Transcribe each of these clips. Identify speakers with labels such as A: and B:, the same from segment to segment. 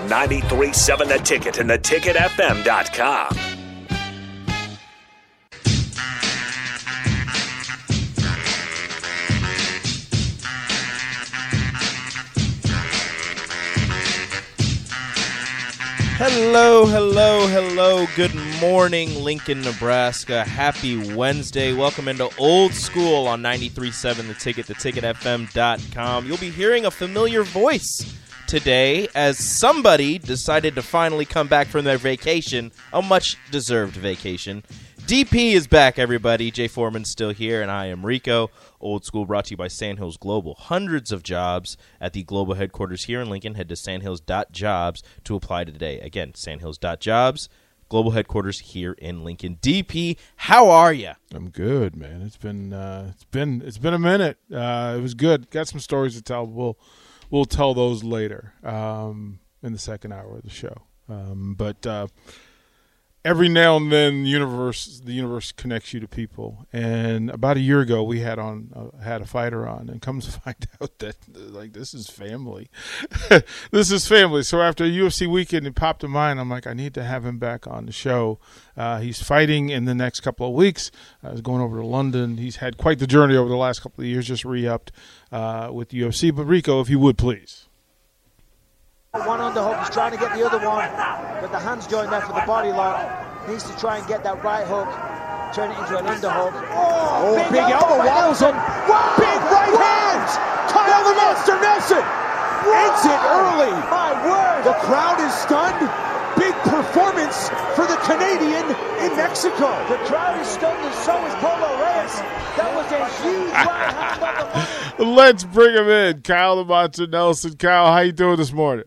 A: On 93.7 The Ticket and theticketfm.com.
B: Hello, hello, hello. Good morning, Lincoln, Nebraska. Happy Wednesday. Welcome into Old School on 93.7 The Ticket, theticketfm.com. You'll be hearing a familiar voice today as somebody decided to finally come back from their vacation, a much deserved vacation. DP is back, everybody. Jay Foreman's still here, and I am Rico. Old School brought to you by Sandhills Global. Hundreds of jobs at the global headquarters here in Lincoln. Head to sandhills.jobs to apply today. Again, sandhills.jobs, global headquarters here in Lincoln. DP, how are you?
C: I'm good, man. It's been uh, it's been it's been a minute. Uh, it was good. Got some stories to tell. We'll we'll tell those later um, in the second hour of the show. Um, but uh, every now and then universe the universe connects you to people. And about a year ago we had on uh, had a fighter on and comes to find out that like this is family. This is family. So after ufc weekend it popped in mind. I'm like i need to have him back on the show. Uh, he's fighting in the next couple of weeks. Uh, he's going over to london. He's had quite the journey over the last couple of years just re-upped uh, with the ufc but rico if you would please
D: one underhook, he's trying to get the other one, but the hands joined there for the body lock. Needs to try and get that right hook, turn it into an underhook. Oh,
E: Oh, big, elbow waddles him.
D: Wow.
E: Big right hand. Kyle the Monster Nelson ends it early.
D: My word!
E: The crowd is stunned. Big performance for the Canadian in Mexico.
D: The crowd is stunned and so is Polo Reyes. That was a huge right hand on the money.
C: let's bring him in kyle the monster nelson kyle how you doing this morning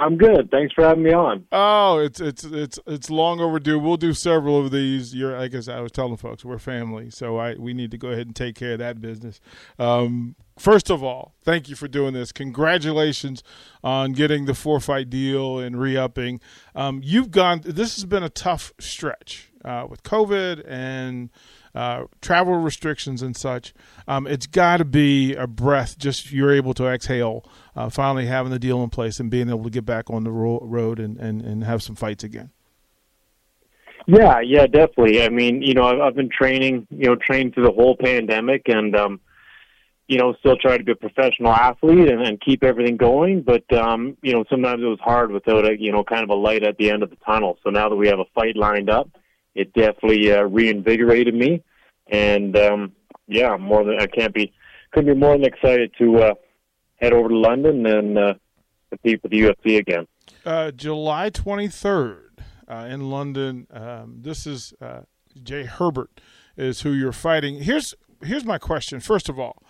F: I'm good. Thanks for having me on.
C: Oh, it's it's it's it's long overdue. We'll do several of these. You're, I guess I was telling folks we're family, so I we need to go ahead and take care of that business. Um, first of all, thank you for doing this. Congratulations on getting the four fight deal and re upping. Um, you've gone. This has been a tough stretch uh, with COVID and. Uh, travel restrictions and such, um, it's got to be a breath. Just you're able to exhale, uh, finally having the deal in place and being able to get back on the ro- road and, and, and have some fights again.
F: Yeah, yeah, definitely. I mean, you know, I've, I've been training, you know, trained through the whole pandemic, and um, you know, still try to be a professional athlete and, and keep everything going. But um, you know, sometimes it was hard without a, you know, kind of a light at the end of the tunnel. So now that we have a fight lined up, it definitely uh, reinvigorated me, and um, yeah, more than I can't be, couldn't be more than excited to uh, head over to London and uh, compete with the UFC again.
C: Uh, July 23rd uh, in London. Um, this is uh, Jai Herbert is who you're fighting. Here's here's my question. First of all,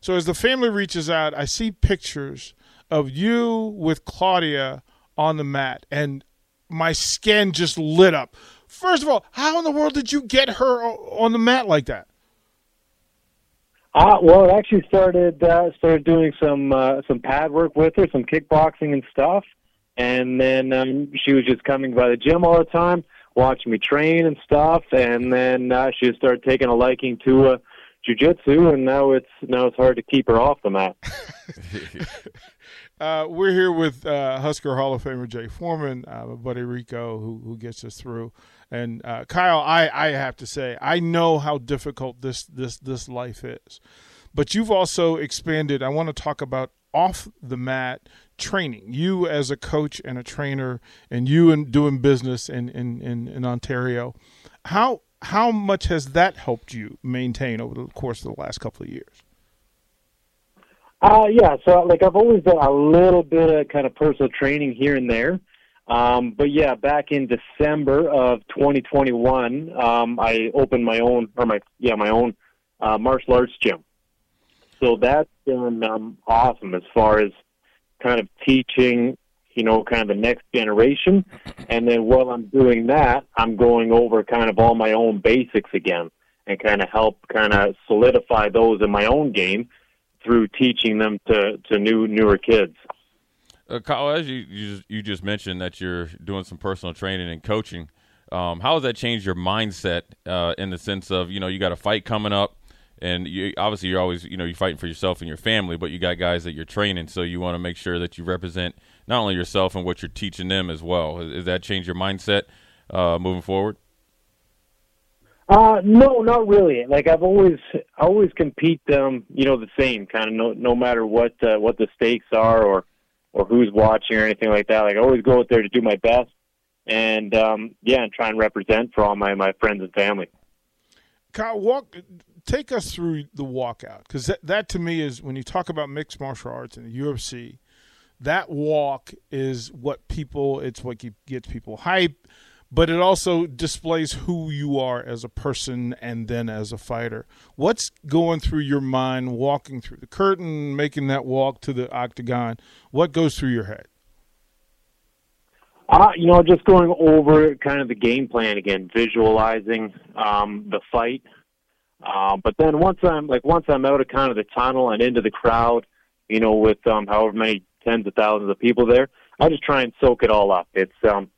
C: so as the family reaches out, I see pictures of you with Claudia on the mat, and my skin just lit up. First of all, how in the world did you get her on the mat like that?
F: Uh, well, I actually started uh, started doing some uh, some pad work with her, some kickboxing and stuff, and then um, she was just coming by the gym all the time, watching me train and stuff, and then uh, she started taking a liking to uh, jujitsu, and now it's now it's hard to keep her off the mat.
C: uh, we're here with uh, Husker Hall of Famer Jay Foreman, uh, my buddy Rico, who who gets us through. And uh, Kyle, I, I have to say, I know how difficult this this this life is, but you've also expanded. I want to talk about off the mat training. You as a coach and a trainer, and you in doing business in in, in, in Ontario. How how much has that helped you maintain over the course of the last couple of years?
F: Uh, yeah, so like I've always done a little bit of kind of personal training here and there. Um, but yeah, back in December of 2021, um, I opened my own, or my yeah, my own uh, martial arts gym. So that's been um, awesome as far as kind of teaching, you know, kind of the next generation. And then while I'm doing that, I'm going over kind of all my own basics again, and kind of help kind of solidify those in my own game through teaching them to to new newer kids.
G: Uh, Kyle, as you, you you just mentioned that you're doing some personal training and coaching, um, how has that changed your mindset uh, in the sense of you know you got a fight coming up, and you obviously you're always you know you're fighting for yourself and your family, but you got guys that you're training, so you want to make sure that you represent not only yourself and what you're teaching them as well. Has, that changed your mindset uh, moving forward?
F: Uh, no, not really. Like I've always, always compete um, you know, the same kind of no, no matter what uh, what the stakes are or or who's watching or anything like that. Like I always go out there to do my best and um, yeah, and try and represent for all my my friends and family.
C: Kyle, walk, take us through the walkout because that, that to me is when you talk about mixed martial arts and the UFC, that walk is what people. It's what gets people hype but it also displays who you are as a person and then as a fighter. What's going through your mind walking through the curtain, making that walk to the octagon? What goes through your head?
F: Uh, you know, just going over kind of the game plan again, visualizing um, the fight. Uh, but then once I'm like once I'm out of kind of the tunnel and into the crowd, you know, with um, however many tens of thousands of people there, I just try and soak it all up. It's um,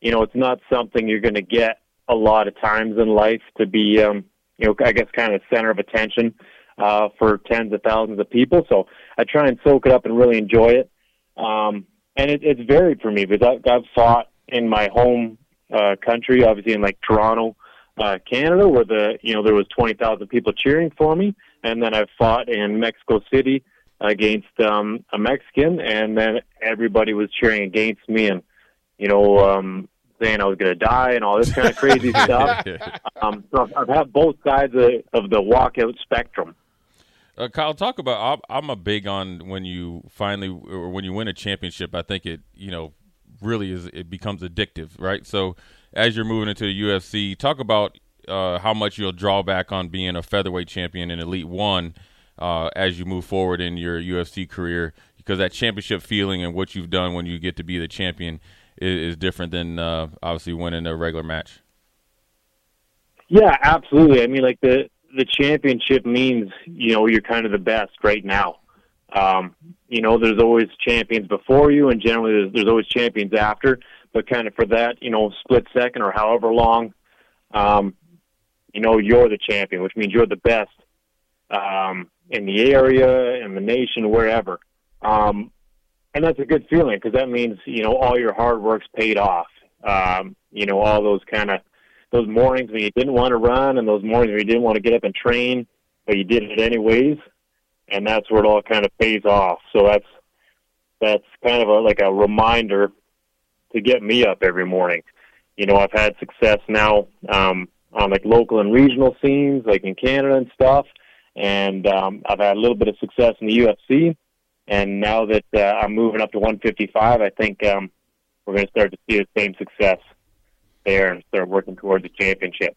F: you know, it's not something you're going to get a lot of times in life to be, um, you know, I guess kind of center of attention uh, for tens of thousands of people. So I try and soak it up and really enjoy it. Um, and it, it's varied for me because I've, I've fought in my home uh, country, obviously in like Toronto, uh, Canada, where the you know there was twenty thousand people cheering for me, and then I fought in Mexico City against um, a Mexican, and then everybody was cheering against me, and you know, um, saying I was going to die and all this kind of crazy stuff. Um, so I've had both sides of, of the walkout spectrum.
G: Uh, Kyle, talk about. I'm a big on when you finally or when you win a championship. I think it, you know, really is. It becomes addictive, right? So as you're moving into the UFC, talk about uh, how much you'll draw back on being a featherweight champion in Elite One uh, as you move forward in your UFC career, because that championship feeling and what you've done when you get to be the champion is, is different than uh, obviously winning a regular match.
F: Yeah, absolutely. I mean, like the the championship means you know you're kind of the best right now. Um, you know, there's always champions before you, and generally there's, there's always champions after. But kind of for that, you know, split second or however long, um, you know, you're the champion, which means you're the best um, in the area, in the nation, wherever. Um, and that's a good feeling because that means you know all your hard work's paid off. Um, you know all those kind of those mornings when you didn't want to run, and those mornings when you didn't want to get up and train, but you did it anyways, and that's where it all kind of pays off. So that's that's kind of a, like a reminder to get me up every morning. You know, I've had success now um, on like local and regional scenes, like in Canada and stuff, and um, I've had a little bit of success in the UFC and now that uh, I'm moving up to 155, I think um, we're going to start to see the same success there and start working towards the championship.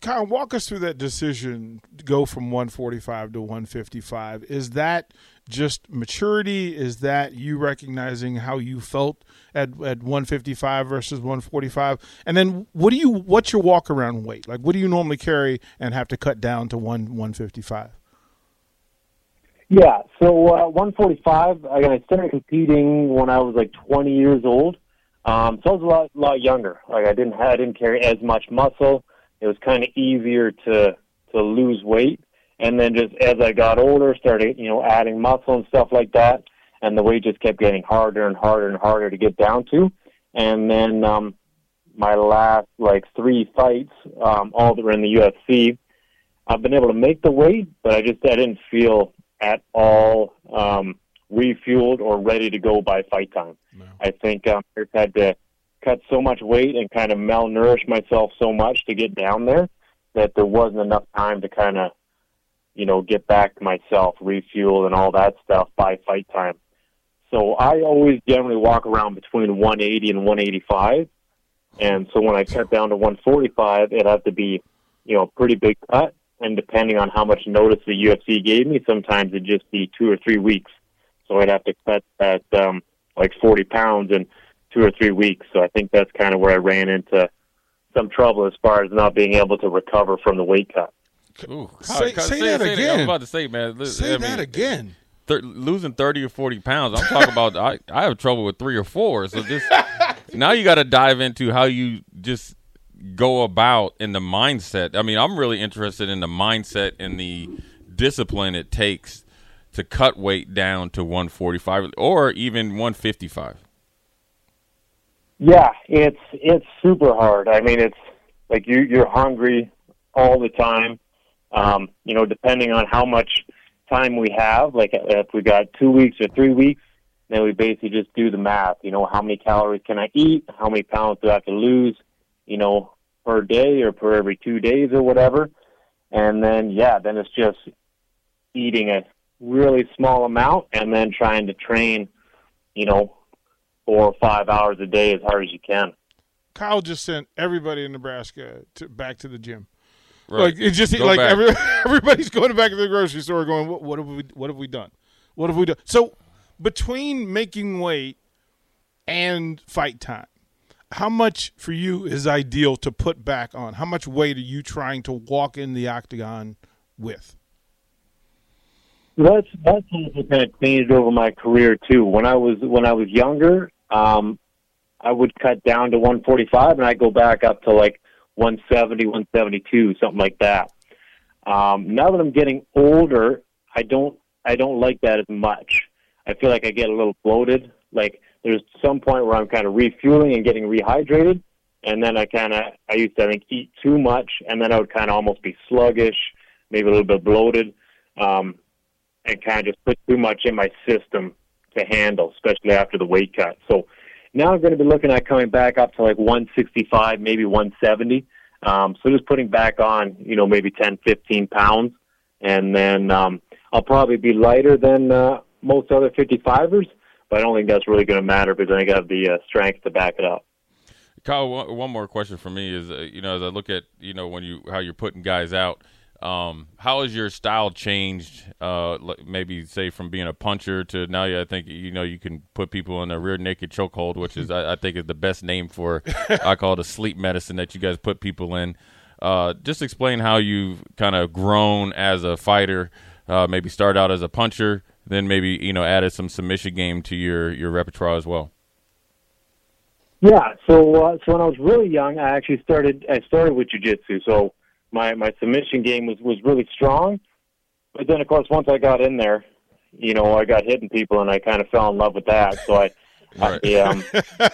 C: Kyle, walk us through that decision to go from 145 to 155. Is that just maturity? Is that you recognizing how you felt at, at 155 versus 145? And then what do you what's your walk around weight? Like what do you normally carry and have to cut down to one 155?
F: Yeah, so uh, 145. I started competing when I was like 20 years old. Um, so I was a lot, lot younger. Like I didn't I didn't carry as much muscle. It was kind of easier to to lose weight. And then just as I got older, started you know adding muscle and stuff like that, and the weight just kept getting harder and harder and harder to get down to. And then um, my last like three fights, um, all that were in the UFC, I've been able to make the weight, but I just I didn't feel at all um, refueled or ready to go by fight time. No. I think um, I had to cut so much weight and kind of malnourish myself so much to get down there that there wasn't enough time to kind of, you know, get back myself, refuel, and all that stuff by fight time. So I always generally walk around between 180 and 185. And so when I cut down to 145, it had to be, you know, a pretty big cut and depending on how much notice the UFC gave me, sometimes it'd just be two or three weeks. So I'd have to cut that um, like 40 pounds in two or three weeks. So I think that's kind of where I ran into some trouble as far as not being able to recover from the weight cut.
C: Ooh, say, say, say, that again. I
G: was about to say, man.
C: Say I mean, that again.
G: Th- losing thirty or forty pounds. I'm talking about. I I have trouble with three or four. So just now you got to dive into how you just go about in the mindset. I mean, I'm really interested in the mindset and the discipline it takes to cut weight down to 145 or even 155.
F: Yeah, it's it's super hard. I mean, it's like you you're hungry all the time. Um, you know, depending on how much time we have, like if we got two weeks or three weeks, then we basically just do the math. You know, how many calories can I eat? How many pounds do I have to lose? you know, per day or per every two days or whatever. And then, yeah, then it's just eating a really small amount and then trying to train, you know, four or five hours a day as hard as you can.
C: Kyle just sent everybody in Nebraska to, back to the gym. Right. Like it's just Go like every, everybody's going back to the grocery store, going, what, what have we what have we done? What have we done? So between making weight and fight time, how much for you is ideal to put back on? How much weight are you trying to walk in the octagon with?
F: That's that's also kind of changed over my career too. When I was when I was younger, um, I would cut down to 145, and I go back up to like 170, 172, something like that. Um, now that I'm getting older, I don't I don't like that as much. I feel like I get a little bloated. Like there's some point where I'm kind of refueling and getting rehydrated, and then I kind of I used to I think eat too much, and then I would kind of almost be sluggish, maybe a little bit bloated, um, and kind of just put too much in my system to handle, especially after the weight cut. So now I'm going to be looking at coming back up to like 165, maybe 170. Um, so just putting back on, you know, maybe 10, 15 pounds, and then um, I'll probably be lighter than uh, most other 55ers, but I don't think that's really going to matter because I think I have the uh, strength to back it up.
G: Kyle, one, more question for me is, uh, you know, as I look at, you know, when you how you're putting guys out, um, how has your style changed? Uh, maybe say from being a puncher to now, I think you know you can put people in a rear naked chokehold, which is I, I, think is the best name for I call it a sleep medicine that you guys put people in. Uh, just explain how you've kind of grown as a fighter. Uh, maybe start out as a puncher, then maybe you know added some submission game to your your repertoire as well.
F: Yeah, so uh, so when I was really young, I actually started I started with jujitsu. So my my submission game was was really strong. But then, of course, once I got in there, you know, I got hitting people, and I kind of fell in love with that. So I, right. I um,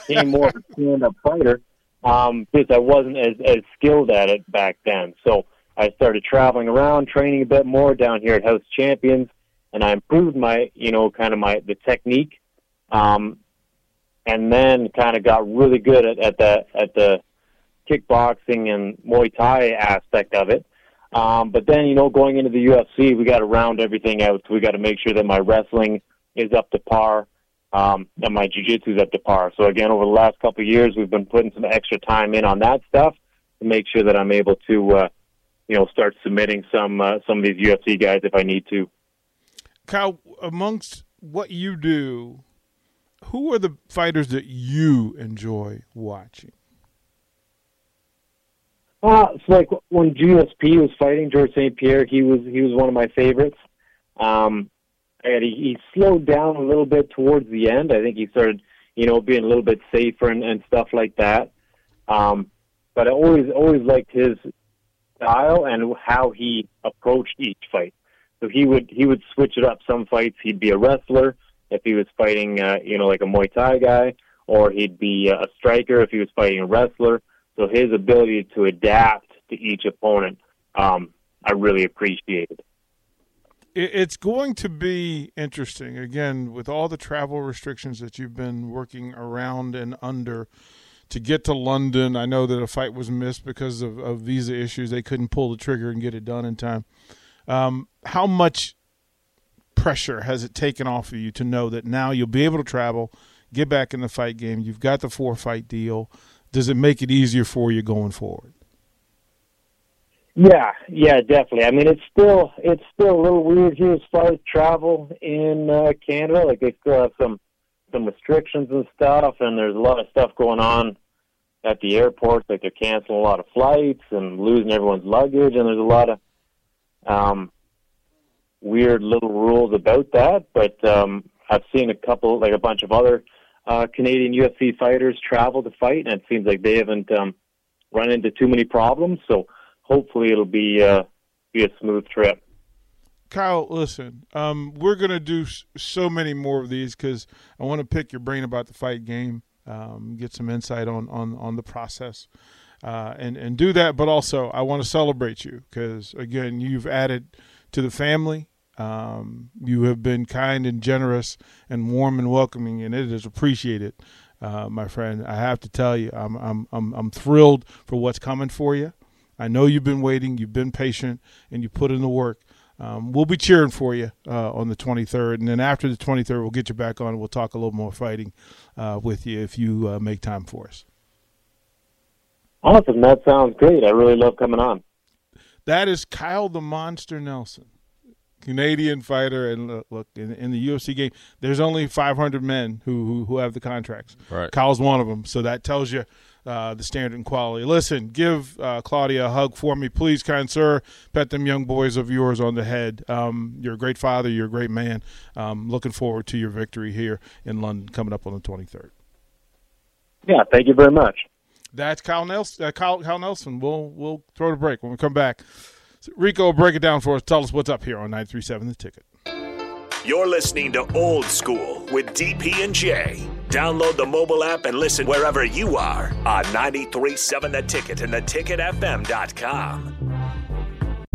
F: became more of a stand-up fighter um, because I wasn't as as skilled at it back then. So I started traveling around, training a bit more down here at House Champions, and I improved my, you know, kind of my the technique, um, and then kind of got really good at at the at the kickboxing and Muay Thai aspect of it. Um, but then, you know, going into the UFC, we got to round everything out. We got to make sure that my wrestling is up to par, um, and my jiu-jitsu is up to par. So again, over the last couple of years, we've been putting some extra time in on that stuff to make sure that I'm able to, uh, you know, start submitting some uh, some of these UFC guys if I need to.
C: Kyle, amongst what you do, who are the fighters that you enjoy watching?
F: Uh, it's like when GSP was fighting Georges St. Pierre, he was he was one of my favorites. Um, and he, he slowed down a little bit towards the end. I think he started, you know, being a little bit safer and, and stuff like that. Um, but I always always liked his style and how he approached each fight. So he would he would switch it up. Some fights he'd be a wrestler if he was fighting, uh, you know, like a Muay Thai guy, or he'd be a striker if he was fighting a wrestler so his ability to adapt to each opponent, um, I really appreciated.
C: It it's going to be interesting again with all the travel restrictions that you've been working around and under to get to London. I know that a fight was missed because of, of visa issues; they couldn't pull the trigger and get it done in time. Um, how much pressure has it taken off of you to know that now you'll be able to travel, get back in the fight game? You've got the four fight deal does it make it easier for you going forward?
F: Yeah, yeah, definitely. I mean, it's still it's still a little weird here as far as travel in uh, Canada. Like they still have some some restrictions and stuff, and there's a lot of stuff going on at the airports. Like they're canceling a lot of flights and losing everyone's luggage, and there's a lot of um, weird little rules about that. But um, I've seen a couple, like a bunch of other uh, Canadian UFC fighters travel to fight, and it seems like they haven't um, run into too many problems. So hopefully it'll be uh, be a smooth trip.
C: Kyle, listen, um, we're going to do so many more of these because I want to pick your brain about the fight game, um, get some insight on on on the process. Uh, and and do that, but also I want to celebrate you because again, you've added to the family. Um, you have been kind and generous and warm and welcoming, and it is appreciated, uh, my friend. I have to tell you, I'm, I'm, I'm, I'm thrilled for what's coming for you. I know you've been waiting, you've been patient, and you put in the work. Um, we'll be cheering for you uh, on the 23rd, and then after the 23rd, we'll get you back on. We'll talk a little more fighting uh, with you if you uh, make time for us.
F: Awesome. That sounds great. I really love coming on.
C: That is Kyle the Monster Nelson. Canadian fighter, and look in, in, the UFC game, there's only 500 men who who, who have the contracts.
G: Right.
C: Kyle's one of them, so that tells you uh, the standard and quality. Listen, give uh, Claudia a hug for me, please, kind sir. Pet them young boys of yours on the head. Um, you're a great father. You're a great man. Um, looking forward to your victory here in London coming up on the 23rd.
F: Yeah, thank you very much.
C: That's Kyle Nelson. Uh, Kyle, Kyle Nelson. We'll we'll throw the break when we come back. Rico, break it down for us. Tell us what's up here on 937 The Ticket.
A: You're listening to Old School with DP and J. Download the mobile app and listen wherever you are on 937 The Ticket and theticketfm.com.